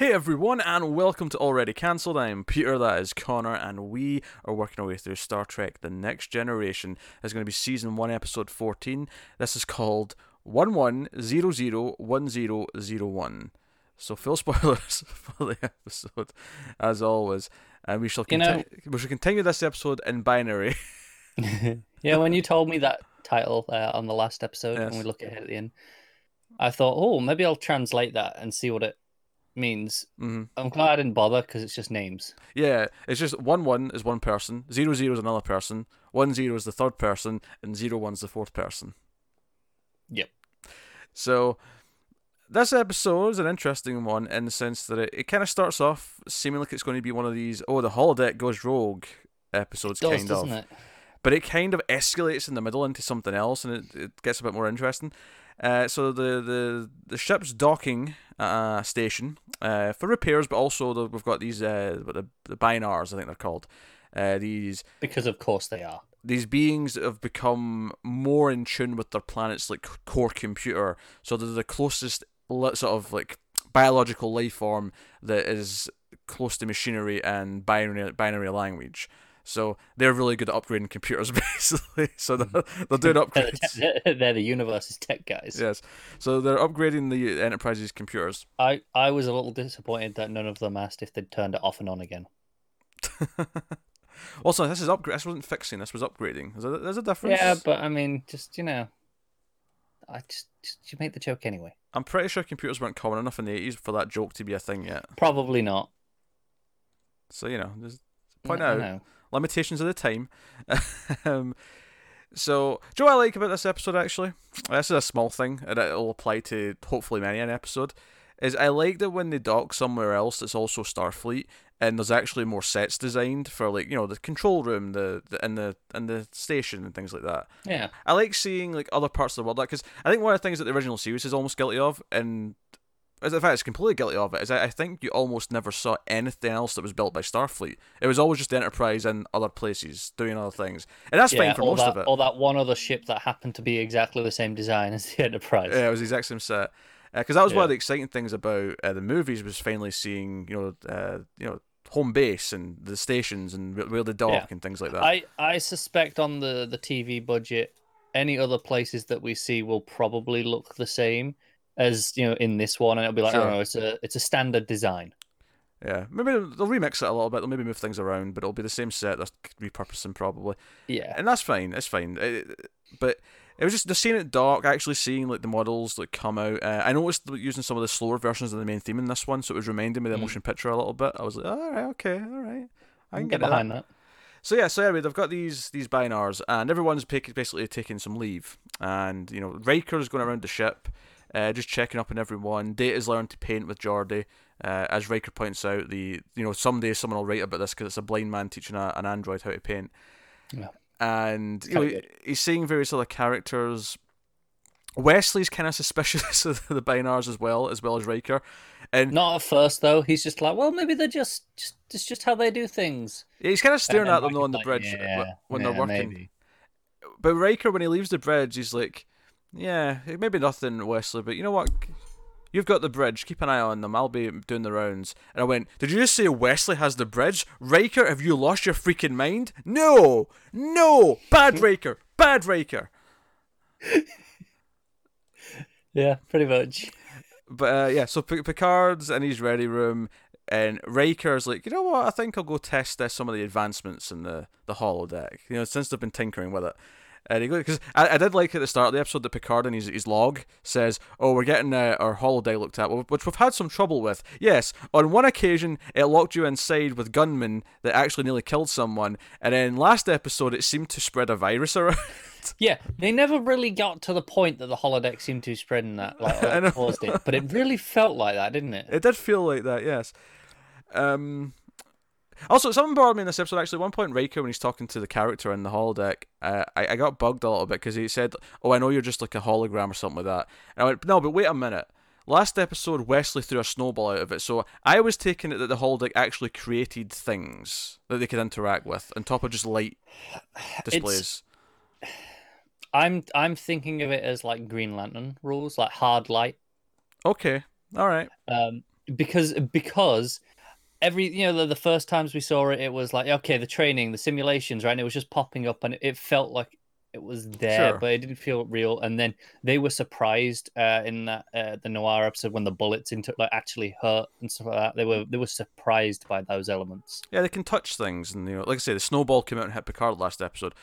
Hey everyone, and welcome to Already Cancelled. I'm Peter, that is Connor, and we are working our way through Star Trek The Next Generation. It's going to be season 1, episode 14. This is called 11001001. So, full spoilers for the episode, as always. And we shall, You know- we shall continue this episode in binary. yeah, when you told me that title uh, on the last episode, Yes. when we look at it at the end, I thought, oh, maybe I'll translate that and see what it means. hmm I'm glad I didn't bother because it's just names. Yeah, it's just 1 1 is one person, 0 0 is another person, one zero is the third person, and 0 1 is the fourth person. Yep. So this episode is an interesting one in the sense that it, it kind of starts off seeming like it's going to be one of these oh the holodeck goes rogue episodes Does, kind doesn't of it? but it kind of escalates in the middle into something else and it, it gets a bit more interesting uh, so the, the the ship's docking at a station uh, for repairs but also the, we've got these uh, what the, the Bynars I think they're called. Uh, these Because of course they are. these beings that have become more in tune with their planet's like core computer. So they're the closest sort of like biological life form that is close to machinery and binary binary language so they're really good at upgrading computers basically so hmm. they're, they're doing upgrades the, they're the universe's tech guys. yes so they're upgrading the enterprise's computers I, I was a little disappointed that none of them asked if they'd turned it off and on again. also this is upgrade this wasn't fixing this was upgrading there's a, there's a difference Yeah, but I mean, just, you know, I just, just you make the joke anyway. i'm pretty sure computers weren't common enough in the 80s for that joke to be a thing yet Probably not. so you know there's point I out know. Limitations of the time. um, so, do you know what I like about this episode actually? This is a small thing, and it'll apply to hopefully many an episode. Is I like that when they dock somewhere else that's also Starfleet, and there's actually more sets designed for like you know the control room, the, the and the and the station and things like that. Yeah. I like seeing like other parts of the world that because I think one of the things that the original series is almost guilty of, and as in fact it's completely guilty of it, is I I think you almost never saw anything else that was built by Starfleet. It was always just the Enterprise and other places doing other things, and that's yeah, fine for most that, of it. Or that one other ship that happened to be exactly the same design as the Enterprise. Yeah, it was the exact same set. Because that was one of the exciting things about uh, the movies was finally seeing you know uh, you know home base and the stations and where- where they dock Yeah. and things like that. I, I suspect on the, the TV budget, any other places that we see will probably look the same as you know in this one, and it'll be like, Sure. oh no, it's a it's a standard design. Yeah, maybe they'll remix it a little bit. They'll maybe move things around, but it'll be the same set. That's repurposing probably. Yeah, and that's fine. It's fine. It- but it was just the seeing it dark, actually seeing like the models like come out. Uh, I noticed using some of the slower versions of the main theme in this one, so it was reminding me of the Mm. motion picture a little bit. I was like, all right, okay, all right, I can get get, behind. behind that. So yeah, so anyway, they've got these these Bynars, and everyone's basically taking some leave, and you know Riker's going around the ship, uh, just checking up on everyone. Data's learned to paint with Geordi. Uh, as Riker points out, the you know someday someone will write about this because it's a blind man teaching a, an android how to paint Yeah. and you know, he- he's seeing various other characters. Wesley's kind of suspicious of the Bynars as well, as well as Riker, and Not at first though. He's just like, well, maybe they're just just it's just how they do things. Yeah, he's kind of staring at them though on the like, bridge yeah, when yeah, they're working. maybe. But Riker, when he leaves the bridge, he's like, "Yeah, maybe nothing, Wesley, but you know what? You've got the bridge. Keep an eye on them. I'll be doing the rounds." And I went, "Did you just say Wesley has the bridge? Riker, have you lost your freaking mind? No, no, bad Riker, bad Riker." Yeah, pretty much. But uh, yeah, so P- Picard's in his ready room, and Riker's like, you know what? I think I'll go test uh, some of the advancements in the the holodeck. You know, since they've been tinkering with it. And he goes because I, I did like at the start of the episode that Picard in his, his log says, "Oh, we're getting uh, our holodeck looked at, which we've had some trouble with. Yes, on one occasion it locked you inside with gunmen that actually nearly killed someone, and then last episode it seemed to spread a virus around." Yeah, they never really got to the point that the holodeck seemed to spread in that, like, like caused it. But it really felt like that, didn't it? It did feel like that, yes. Um, also, something bothered me in this episode. Actually, at one point, Riker, when he's talking to the character in the holodeck, uh, I, I got bugged a little bit because he said, "Oh, I know you're just like a hologram or something like that." And I went, "No, but wait a minute." Last episode, Wesley threw a snowball out of it, so I was taking it that the holodeck actually created things that they could interact with, on top of just light displays. I'm I'm thinking of it as like Green Lantern rules, like hard light. Okay, all right. Um, because because every you know the, the first times we saw it, it was like okay, the training, the simulations, right? And it was just popping up, and it, it felt like it was there, Sure. but it didn't feel real. And then they were surprised uh, in that uh, the noir episode when the bullets into like actually hurt and stuff like that. They were they were surprised by those elements. Yeah, they can touch things, and you know, like I say, the snowball came out and hit Picard last episode.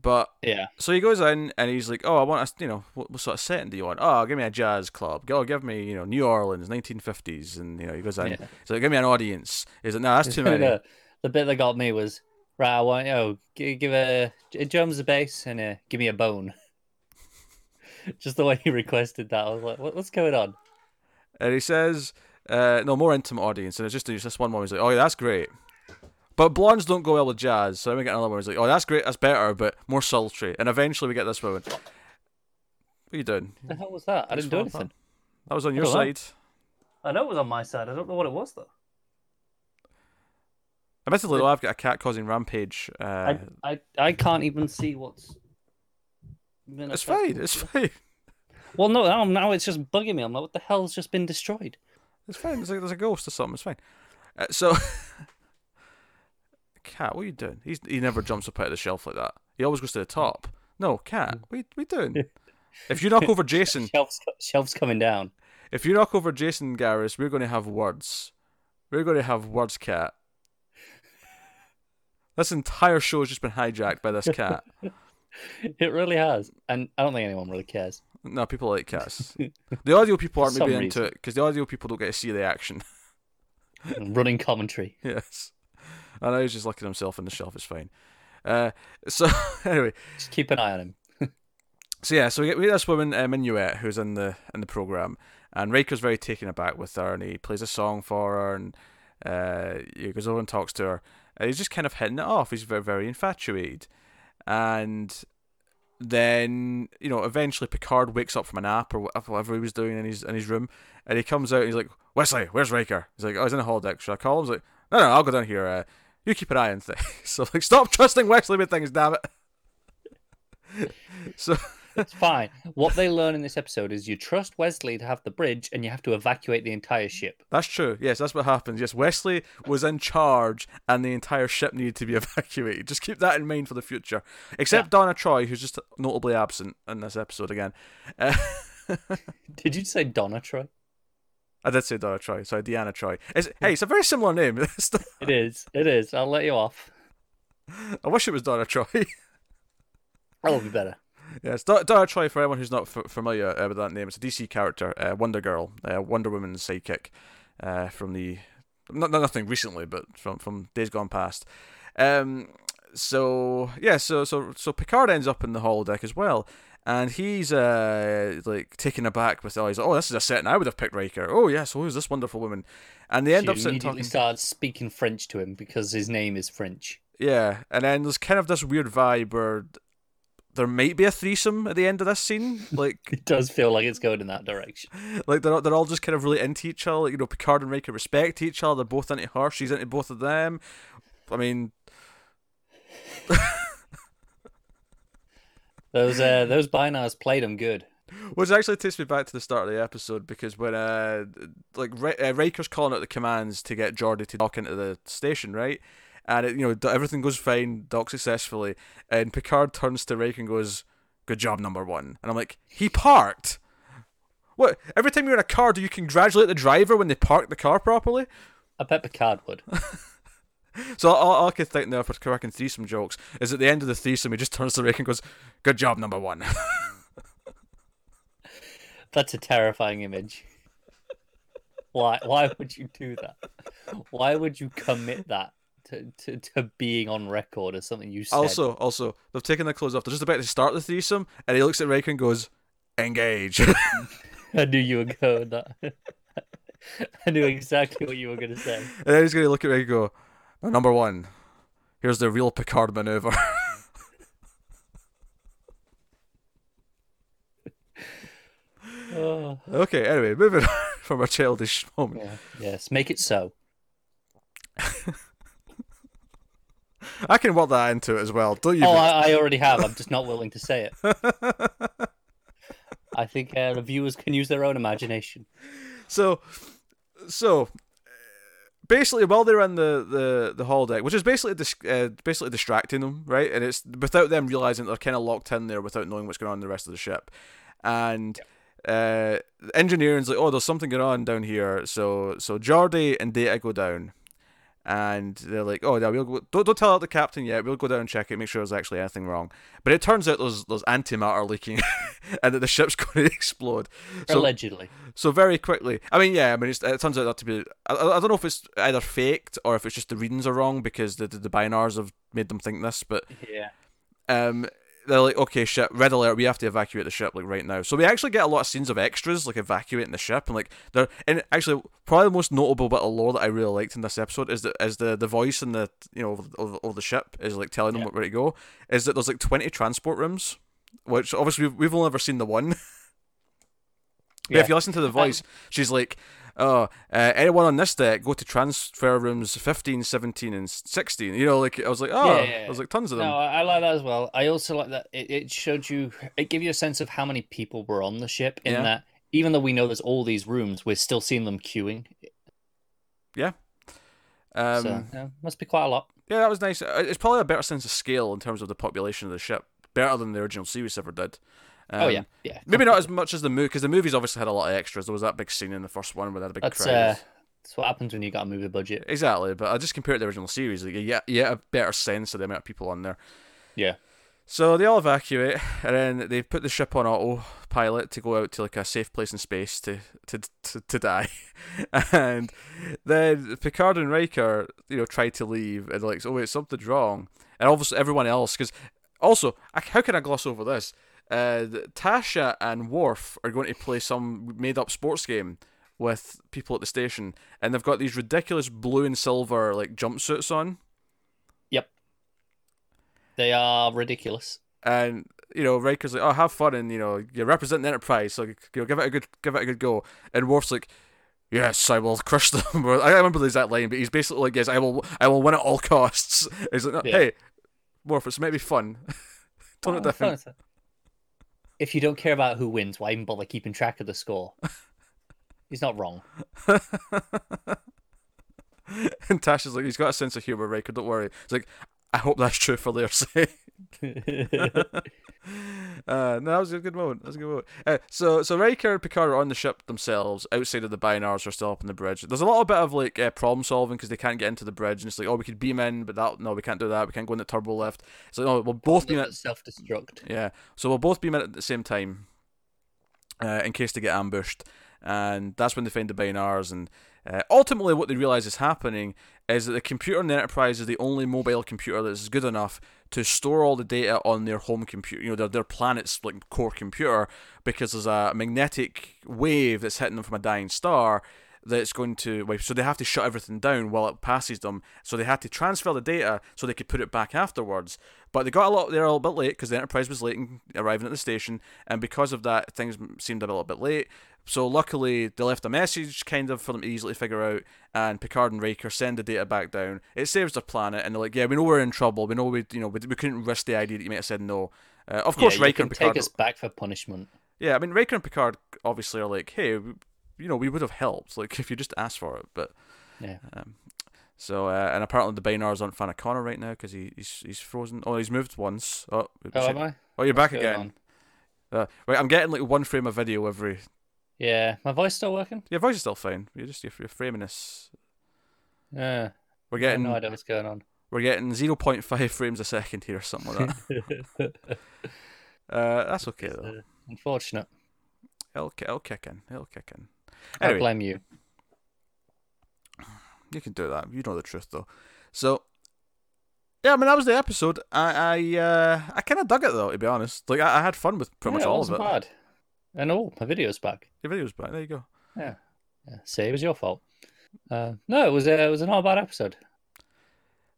But Yeah, so he goes in and he's like, "Oh, I want a, you know, what, what sort of setting do you want? Oh, give me a jazz club. Go, give me, you know, New Orleans, 1950s." And you know, he goes in. Yeah. He's like, "Give me an audience." He's like, "No, that's too many." the, the bit that got me was right. I want oh give, give a drums a bass and uh, give me a bone. Just the way he requested that, I was like, what, what's going on? And he says, uh, "No, more intimate audience." And it's just it's just one moment. He's like, "Oh, yeah, that's great." But blondes don't go well with jazz, so then we get another one. He's like, "Oh, that's great, that's better, but more sultry." And eventually we get this one. What are you doing? What the hell was that? I Just didn't do fall apart. anything. That was on your don't know. side. I know it was on my side. I don't know what it was though. Admittedly, though, I've got a cat causing rampage. Uh, I, I I can't even see what's. been it's affected. fine. It's fine. Well, no, now, now it's just bugging me. I'm like, what the hell's just been destroyed? It's fine. There's a, there's a ghost or something. It's fine. Uh, so, cat, what are you doing? He's he never jumps up out of the shelf like that. He always goes to the top. No, cat, what are you, what are you doing? If you knock over Jason, Shelves shelves coming down. if you knock over Jason Garris, we're going to have words. We're going to have words, cat. This entire show has just been hijacked by this cat. It really has, and I don't think anyone really cares. No, people like cats. The audio people aren't maybe some into it because the audio people don't get to see the action. Running commentary. yes. I know he's just looking himself in the shelf. It's fine. Uh, so anyway, Just keep an eye on him. so yeah, so we get, we get this woman uh, Minuet who's in the in the program, and Riker's very taken aback with her, and he plays a song for her, and uh, he goes over and talks to her, and he's just kind of hitting it off. He's very very infatuated, and then you know eventually Picard wakes up from a nap or whatever he was doing in his in his room, and he comes out and he's like, Wesley, where's Riker? He's like, oh, he's in the holodeck. Should I call him? He's like, no, no, I'll go down here. Uh, you keep an eye on things. So like, stop trusting Wesley with things, damn it. so It's fine. What they learn in this episode is you trust Wesley to have the bridge, and you have to evacuate the entire ship. that's true. Yes, that's what happens. Yes, Wesley was in charge, and the entire ship needed to be evacuated. Just keep that in mind for the future. Except Donna Troy, who's just notably absent in this episode again. Uh, Did you say Donna Troy? I did say Donna Troy. Sorry, Deanna Troy. It's, hey, it's a very similar name. It is. It is. I'll let you off. I wish it was Donna Troy. That'll be better. yes, Donna, Donna Troy. For anyone who's not f- familiar uh, with that name, it's a DC character, uh, Wonder Girl, uh, Wonder Woman's sidekick uh, from the not, not nothing recently, but from from days gone past. Um, so yeah, so so so Picard ends up in the holodeck as well, and he's uh like taken aback with oh he's like, oh this is a setting I would have picked Riker. Oh yes, who's this wonderful woman? And they end She up sitting immediately talking. starts speaking French to him because his name is French. Yeah, and then there's kind of this weird vibe where there might be a threesome at the end of this scene, like It does feel like it's going in that direction. like they're they're all just kind of really into each other. Like, you know, Picard and Riker respect each other. They're both into her. She's into both of them. I mean, Those uh, those Bynars played him good. which actually takes me back to the start of the episode because when uh like Ri- uh, Riker's calling out the commands to get Geordi to dock into the station, right? And it, you know everything goes fine, dock successfully, and Picard turns to Riker and goes, "Good job, number one." And I'm like, he parked. What? Every time you're in a car, do you congratulate the driver when they park the car properly? I bet Picard would. So all, all I can think now for cracking threesome jokes is at the end of the threesome, he just turns to Rick and goes, "Good job, number one." That's a terrifying image. Why? Why would you do that? Why would you commit that to, to, to being on record as something you said? also, also, they've taken their clothes off. They're just about to start the threesome, and he looks at Rick and goes, "Engage." I knew you were going that. I knew exactly what you were going to say. and then he's gonna look at Rick and go, "Now, "Number one, here's the real Picard maneuver." Oh, okay, anyway, moving on from a childish moment. yeah. Yes, make it so. I can work that into it as well. Don't you? Oh, I, I already have. I'm just not willing to say it. I think uh, the viewers can use their own imagination. So, so basically while they're in the the the holodeck, which is basically dis- uh, basically distracting them, right? And it's without them realizing they're kind of locked in there without knowing what's going on in the rest of the ship. And uh, engineering's like, oh, there's something going on down here. So so Geordi and Data go down, and they're like, "Oh, yeah, we'll go, don't don't tell the captain yet. We'll go down and check it, make sure there's actually anything wrong." But it turns out there's there's antimatter leaking, and that the ship's going to explode. So, Allegedly. so very quickly, I mean, yeah, I mean, it's, it turns out that to be. I, I don't know if it's either faked or if it's just the readings are wrong because the the, the Bynars have made them think this. But Yeah. um, they're like, okay, ship, red alert, we have to evacuate the ship like right now. So we actually get a lot of scenes of extras like evacuating the ship and like they're and actually probably the most notable bit of lore that I really liked in this episode is that is the the voice in the you know of, of the ship is like telling them Yeah. where to go. Is that there's like twenty transport rooms, which obviously we've, we've only ever seen the one. But if you listen to the um, voice, she's like, "Oh, uh, anyone on this deck, go to transfer rooms 15, 17, and 16." You know, like I was like, "Oh, Yeah, yeah, yeah. I was like tons of them." No, I, like that as well. I also like that it, it showed you, it gave you a sense of how many people were on the ship. In Yeah. that, even though we know there's all these rooms, we're still seeing them queuing. um, so yeah, must be quite a lot. yeah, that was nice. Uh, It's probably a better sense of scale in terms of the population of the ship, better than the original series ever did. Um, oh yeah, yeah. Maybe not as much as the movie, because the movies obviously had a lot of extras. There was that big scene in the first one where they had a big That's crowd. uh, that's what happens when you got a movie budget. Exactly, but I just compare it to the original series. Like, you get, you get a better sense of the amount of people on there. Yeah. So they all evacuate, and then they put the ship on autopilot to go out to like a safe place in space to to to, to die. and then Picard and Riker, you know, try to leave, and like, oh wait, something's wrong. And obviously everyone else, because also, I- how can I gloss over this? Uh, Tasha and Worf are going to play some made-up sports game with people at the station, and they've got these ridiculous blue and silver like jumpsuits on. Yep, they are ridiculous. and you know Riker's like, "Oh, have fun," and you know you represent the Enterprise, so you know give it a good give it a good go. And Worf's like, "Yes, I will crush them." I remember the exact line, but he's basically like, "Yes, I will, I will win at all costs." He's like, Yeah. "Hey, Worf, it's maybe fun. Tone it Oh, down." If you don't care about who wins, why even bother keeping track of the score? He's not wrong. and Tasha's like, "He's got a sense of humor, Riker. Don't worry." It's like, "I hope that's true for their sake." Uh, no, that was a good moment. That was a good moment. Uh, so, so Riker and Picard are on the ship themselves, outside of the Bynars, are still up on the bridge. There's a little bit of like uh, problem solving because they can't get into the bridge, and it's like, oh, we could beam in, but that no, we can't do that. We can't go in the turbo lift. So, no, we'll both beam in. self destruct. Yeah, so we'll both beam in at the same time, uh, in case they get ambushed, and that's when they find the Bynars. And uh, ultimately, what they realize is happening is that the computer in the Enterprise is the only mobile computer that is good enough to store all the data on their home computer, you know, their their planet's like core computer, because there's a magnetic wave that's hitting them from a dying star that's going to well, so they have to shut everything down while it passes them. So they had to transfer the data so they could put it back afterwards. But they got a lot there a little bit late because the enterprise was late in arriving at the station and because of that things seemed a little bit late. So luckily they left a message kind of for them to easily figure out and Picard and Riker send the data back down. It saves their planet and they're like yeah we know we're in trouble. We know we you know we, we couldn't risk the idea that you might have said no. Uh, of course yeah, Riker can and Picard take us back for punishment. yeah, I mean, Riker and Picard obviously are like, hey, you know, we would have helped, like if you just asked for it. But Yeah. um, so uh, and apparently the Bynars aren't fan of Connor right now because he, he's he's frozen. Oh, he's moved once. Oh, Oh, am I? oh you're back What's going again. Uh, right, I'm getting like one frame of video every. Yeah, my voice still working? Your voice is still fine. You're just you're, you're framing this. Yeah, We're I have getting no idea what's going on. we're getting 0.5 frames a second here, or something like that. uh, that's okay though. uh, Unfortunate. It'll, it'll kick in. It'll kick in. I blame you. You can do that. You know the truth, though. So, yeah, I mean that was the episode. I I uh, I kind of dug it though, to be honest. Like I, I had fun with pretty yeah, much all of it. bad. And oh, my video's back. Your video's back. There you go. Yeah. yeah. See, it was your fault. Uh, no, it was a, it was a not bad episode.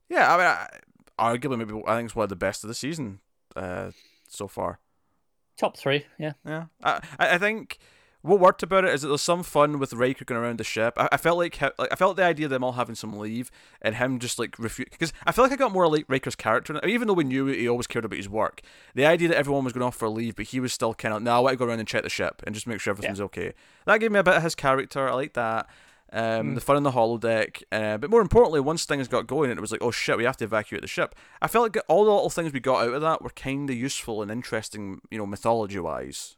Yeah, I mean, I, arguably maybe I think it's one of the best of the season uh, so far. Top three, yeah. Yeah, I I think what worked about it is that there's some fun with Riker going around the ship. I, I felt like, like I felt the idea of them all having some leave and him just like refuse because I feel like I got more like Riker's character. Even though we knew he always cared about his work, the idea that everyone was going off for leave, but he was still kind of no, I want to go around and check the ship and just make sure everything's okay. That gave me a bit of his character. I like that. Um, Mm. The fun in the holodeck, uh, but more importantly, once things got going, it was like, oh shit, we have to evacuate the ship. I felt like all the little things we got out of that were kind of useful and interesting, you know, mythology wise.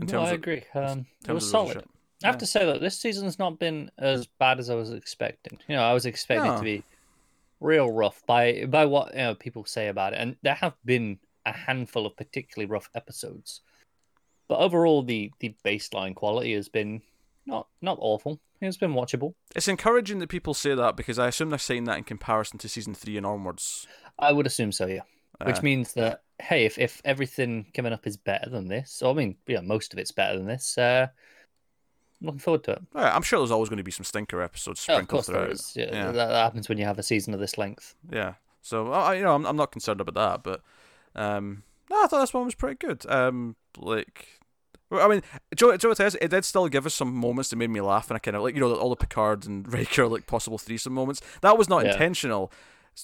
In No, terms I of- agree. Um, it was solid. I have Yeah. to say that this season's not been as bad as I was expecting. You know, I was expecting it No. to be real rough by by what you know people say about it, and there have been a handful of particularly rough episodes. But overall, the the baseline quality has been not not awful. It's been watchable. It's encouraging that people say that because I assume they're saying that in comparison to season three and onwards. I would assume so, yeah. Which Uh, means that hey, if if everything coming up is better than this, or I mean, yeah, most of it's better than this. Uh, I'm looking forward to it. Right, I'm sure there's always going to be some stinker episodes Oh, of sprinkled course throughout. is. Yeah, Yeah. That, that happens when you have a season of this length. Yeah. So I, you know, I'm, I'm not concerned about that, but um, no, I thought this one was pretty good. Um, like, I mean, Joe, Joe, it did still give us some moments that made me laugh, and I kind of like, you know, all the Picard and Riker like possible threesome moments. That was not Yeah. intentional.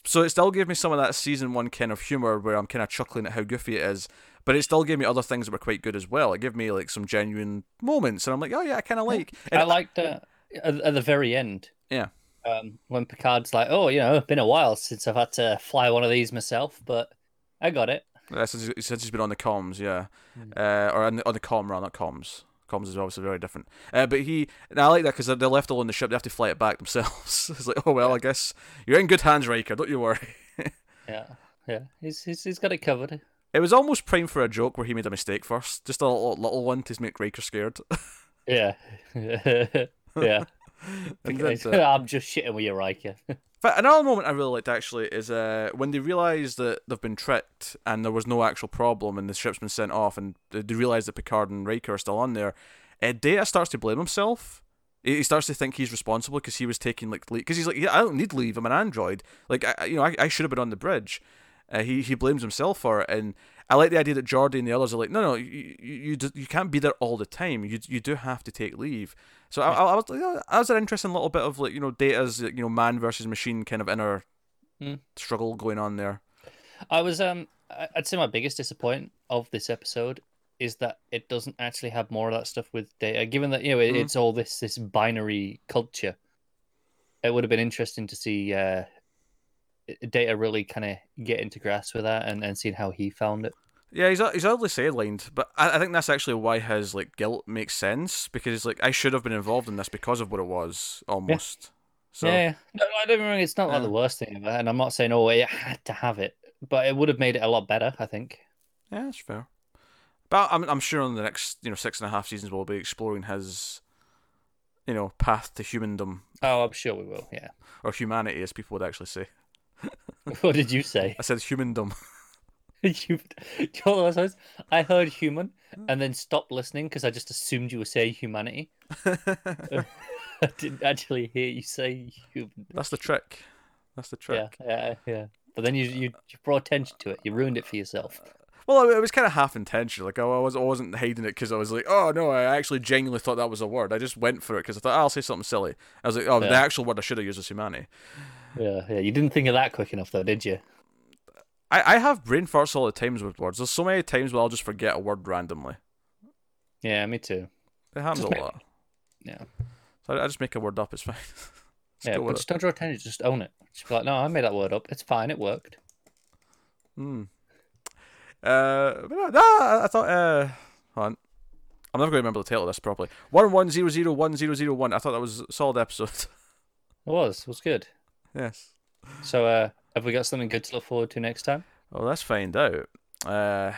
So it still gave me some of that season one kind of humor where I'm kind of chuckling at how goofy it is, but it still gave me other things that were quite good as well. It gave me like some genuine moments, and I'm like, oh yeah, I kind of like. I liked uh, at, the very end. Yeah. Um, when Picard's like, "Oh, you know, it's been a while since I've had to fly one of these myself, but I got it." Uh, since, since he's been on the comms, yeah, Hmm. uh, or on the, on the com rather, not comms. Comms is obviously very different. Uh, but he, and I like that because they're left alone in the ship. They have to fly it back themselves. it's like, oh well, I guess you're in good hands, Riker. Don't you worry. Yeah, yeah. He's he's, he's got it covered. It was almost prime for a joke where he made a mistake first, just a little, little one to make Riker scared. Yeah, yeah. Then, uh, I'm just shitting with you, Riker. But another moment I really liked actually is uh, when they realise that they've been tricked and there was no actual problem and the ship's been sent off and they realise that Picard and Riker are still on there. Uh, Data starts to blame himself. He starts to think he's responsible because he was taking like leave. because he's like yeah I don't need leave I'm an android like I, you know I, I should have been on the bridge. Uh, he he blames himself for it and I like the idea that Geordi and the others are like no no you you you, d- you can't be there all the time you you do have to take leave. So I, I, I was that was an interesting little bit of like you know Data's you know man versus machine kind of inner Mm. struggle going on there. I was um I'd say my biggest disappointment of this episode is that it doesn't actually have more of that stuff with data. Given that you know it, Mhm. it's all this this binary culture, it would have been interesting to see uh, data really kind of get into grasp with that and and seeing how he found it. Yeah, he's he's oddly sidelined, but I, I think that's actually why his like guilt makes sense because he's like I should have been involved in this because of what it was almost. So yeah, yeah. no, I don't wrong. It's not like Yeah. the worst thing ever, and I'm not saying oh it had to have it, but it would have made it a lot better. I think. yeah, that's fair. But I'm I'm sure in the next you know six and a half seasons we'll be exploring his, you know, path to humandom Oh, I'm sure we will. Yeah. or humanity as people would actually say. what did you say? I said humandom. you, you know what I was- I heard human and then stopped listening because I just assumed you were saying humanity. I didn't actually hear you say human. that's the trick. That's the trick. Yeah, yeah, yeah. But then you, you you brought attention to it. You ruined it for yourself. Well, it was kind of half intentional. Like I was, I wasn't hiding it because I was like, oh no, I actually genuinely thought that was a word. I just went for it because I thought oh, I'll say something silly. I was like, oh, the actual word I should have used was humanity. Yeah, yeah. You didn't think of that quick enough, though, did you? I, I have brain farts all the times with words. There's so many times where I'll just forget a word randomly. Yeah, me too. It happens Just a make- lot. Yeah, So I, I just make a word up. It's fine. Yeah. But just don't draw attention. Just own it. Just be like, no, I made that word up. It's fine. It worked. Hmm. Uh, but no, no, I thought. Uh, hold on. I'm never going to remember the title of this properly. One one zero zero one zero zero one. I thought that was a solid episode. It was. It was good. yes. So, uh, have we got something good to look forward to next time? Well, let's find out. Uh, uh,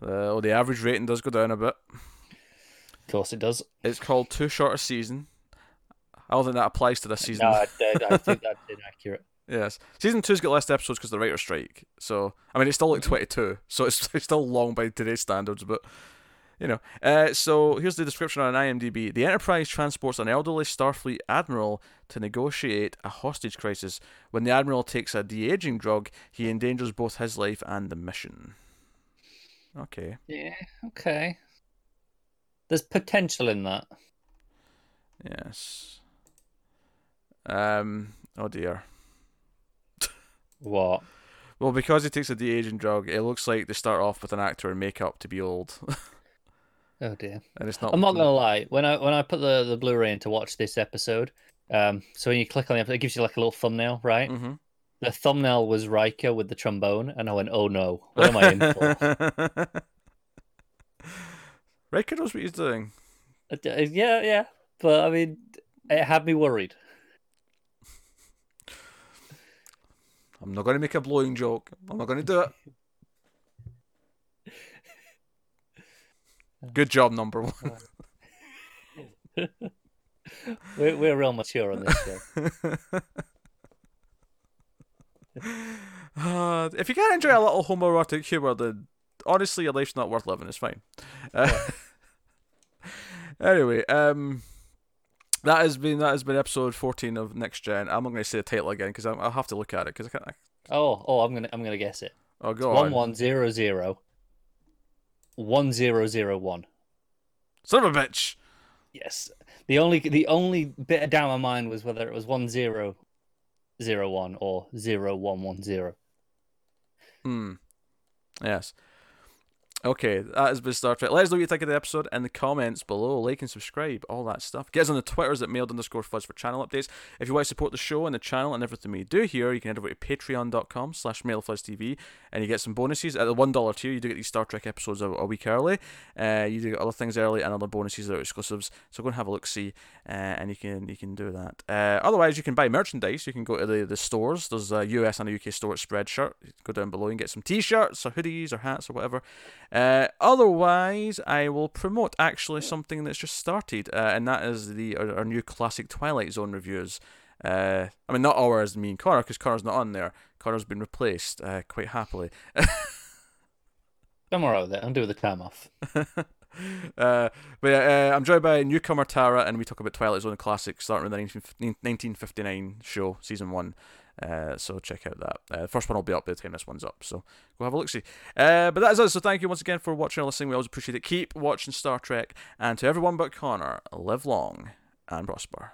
well, the average rating does go down a bit. Of course, it does. It's called Too Short a Season. I don't think that applies to this season. No, I, I, I think that's inaccurate. Yes, season two's got less episodes because the writer strike. So I mean, it's still like twenty two, so it's, it's still long by today's standards, but you know. Uh, so here's the description on IMDb: The Enterprise transports an elderly Starfleet admiral to negotiate a hostage crisis. When the admiral takes a de-aging drug, he endangers both his life and the mission. Okay. Yeah. Okay. There's potential in that. Yes. Um. Oh dear. What? Well, because he takes a de-aging drug, it looks like they start off with an actor in makeup to be old. Oh dear. and it's not. I'm not gonna lie. When I when I put the the Blu-ray in to watch this episode, um, so when you click on the episode, it gives you like a little thumbnail, right? Mm-hmm. The thumbnail was Riker with the trombone, and I went, "Oh no, what am I in for?" Riker knows what he's doing. Uh, yeah, yeah, but I mean, it had me worried. I'm not going to make a blowing joke. I'm not going to do it. Good job, number one. We're we're real mature on this show. Uh, if you can't enjoy a little homoerotic humor, then honestly, your life's not worth living. It's fine. Uh, anyway, um, that has been that has been episode 14 of Next Gen. I'm not going to say the title again because I'll have to look at it because I can't. I, Oh, oh, I'm gonna I'm gonna guess it. oh, go One on. one zero zero. One zero zero one. Son of a bitch. Yes. The only the only bit of doubt my mind was whether it was one zero zero one or zero one one zero. Hmm. Yes. Okay, that has been Star Trek. Let us know what you think of the episode in the comments below. Like and subscribe, all that stuff. Get us on the Twitters at mailed underscore fuzz for channel updates. If you want to support the show and the channel and everything we do here, you can head over to patreon.com slash mailfuzztv and you get some bonuses. At the $1 tier, you do get these Star Trek episodes a, a week early. Uh, you do get other things early and other bonuses that are exclusives. So go and have a look-see uh, and you can you can do that. Uh, otherwise, you can buy merchandise. You can go to the, the stores. There's a US and a UK store at Spreadshirt. Go down below and get some t-shirts or hoodies or hats or whatever. Uh, otherwise, I will promote actually something that's just started, uh, and that is the our, our new classic Twilight Zone reviews. Uh, I mean, not ours, me and Connor, because Connor's not on there. Connor's been replaced uh, quite happily. I'm alright with it. I'm doing the time off. uh, but yeah, uh, I'm joined by newcomer Tara, and we talk about Twilight Zone classic, starting with the 19, 1959 show, season one. Uh, so check out that. Uh, the first one will be up by the time this one's up. So go have a look see. Uh, but that is us. So thank you once again for watching and listening. We always appreciate it. Keep watching Star Trek, and to everyone but Connor, live long and prosper.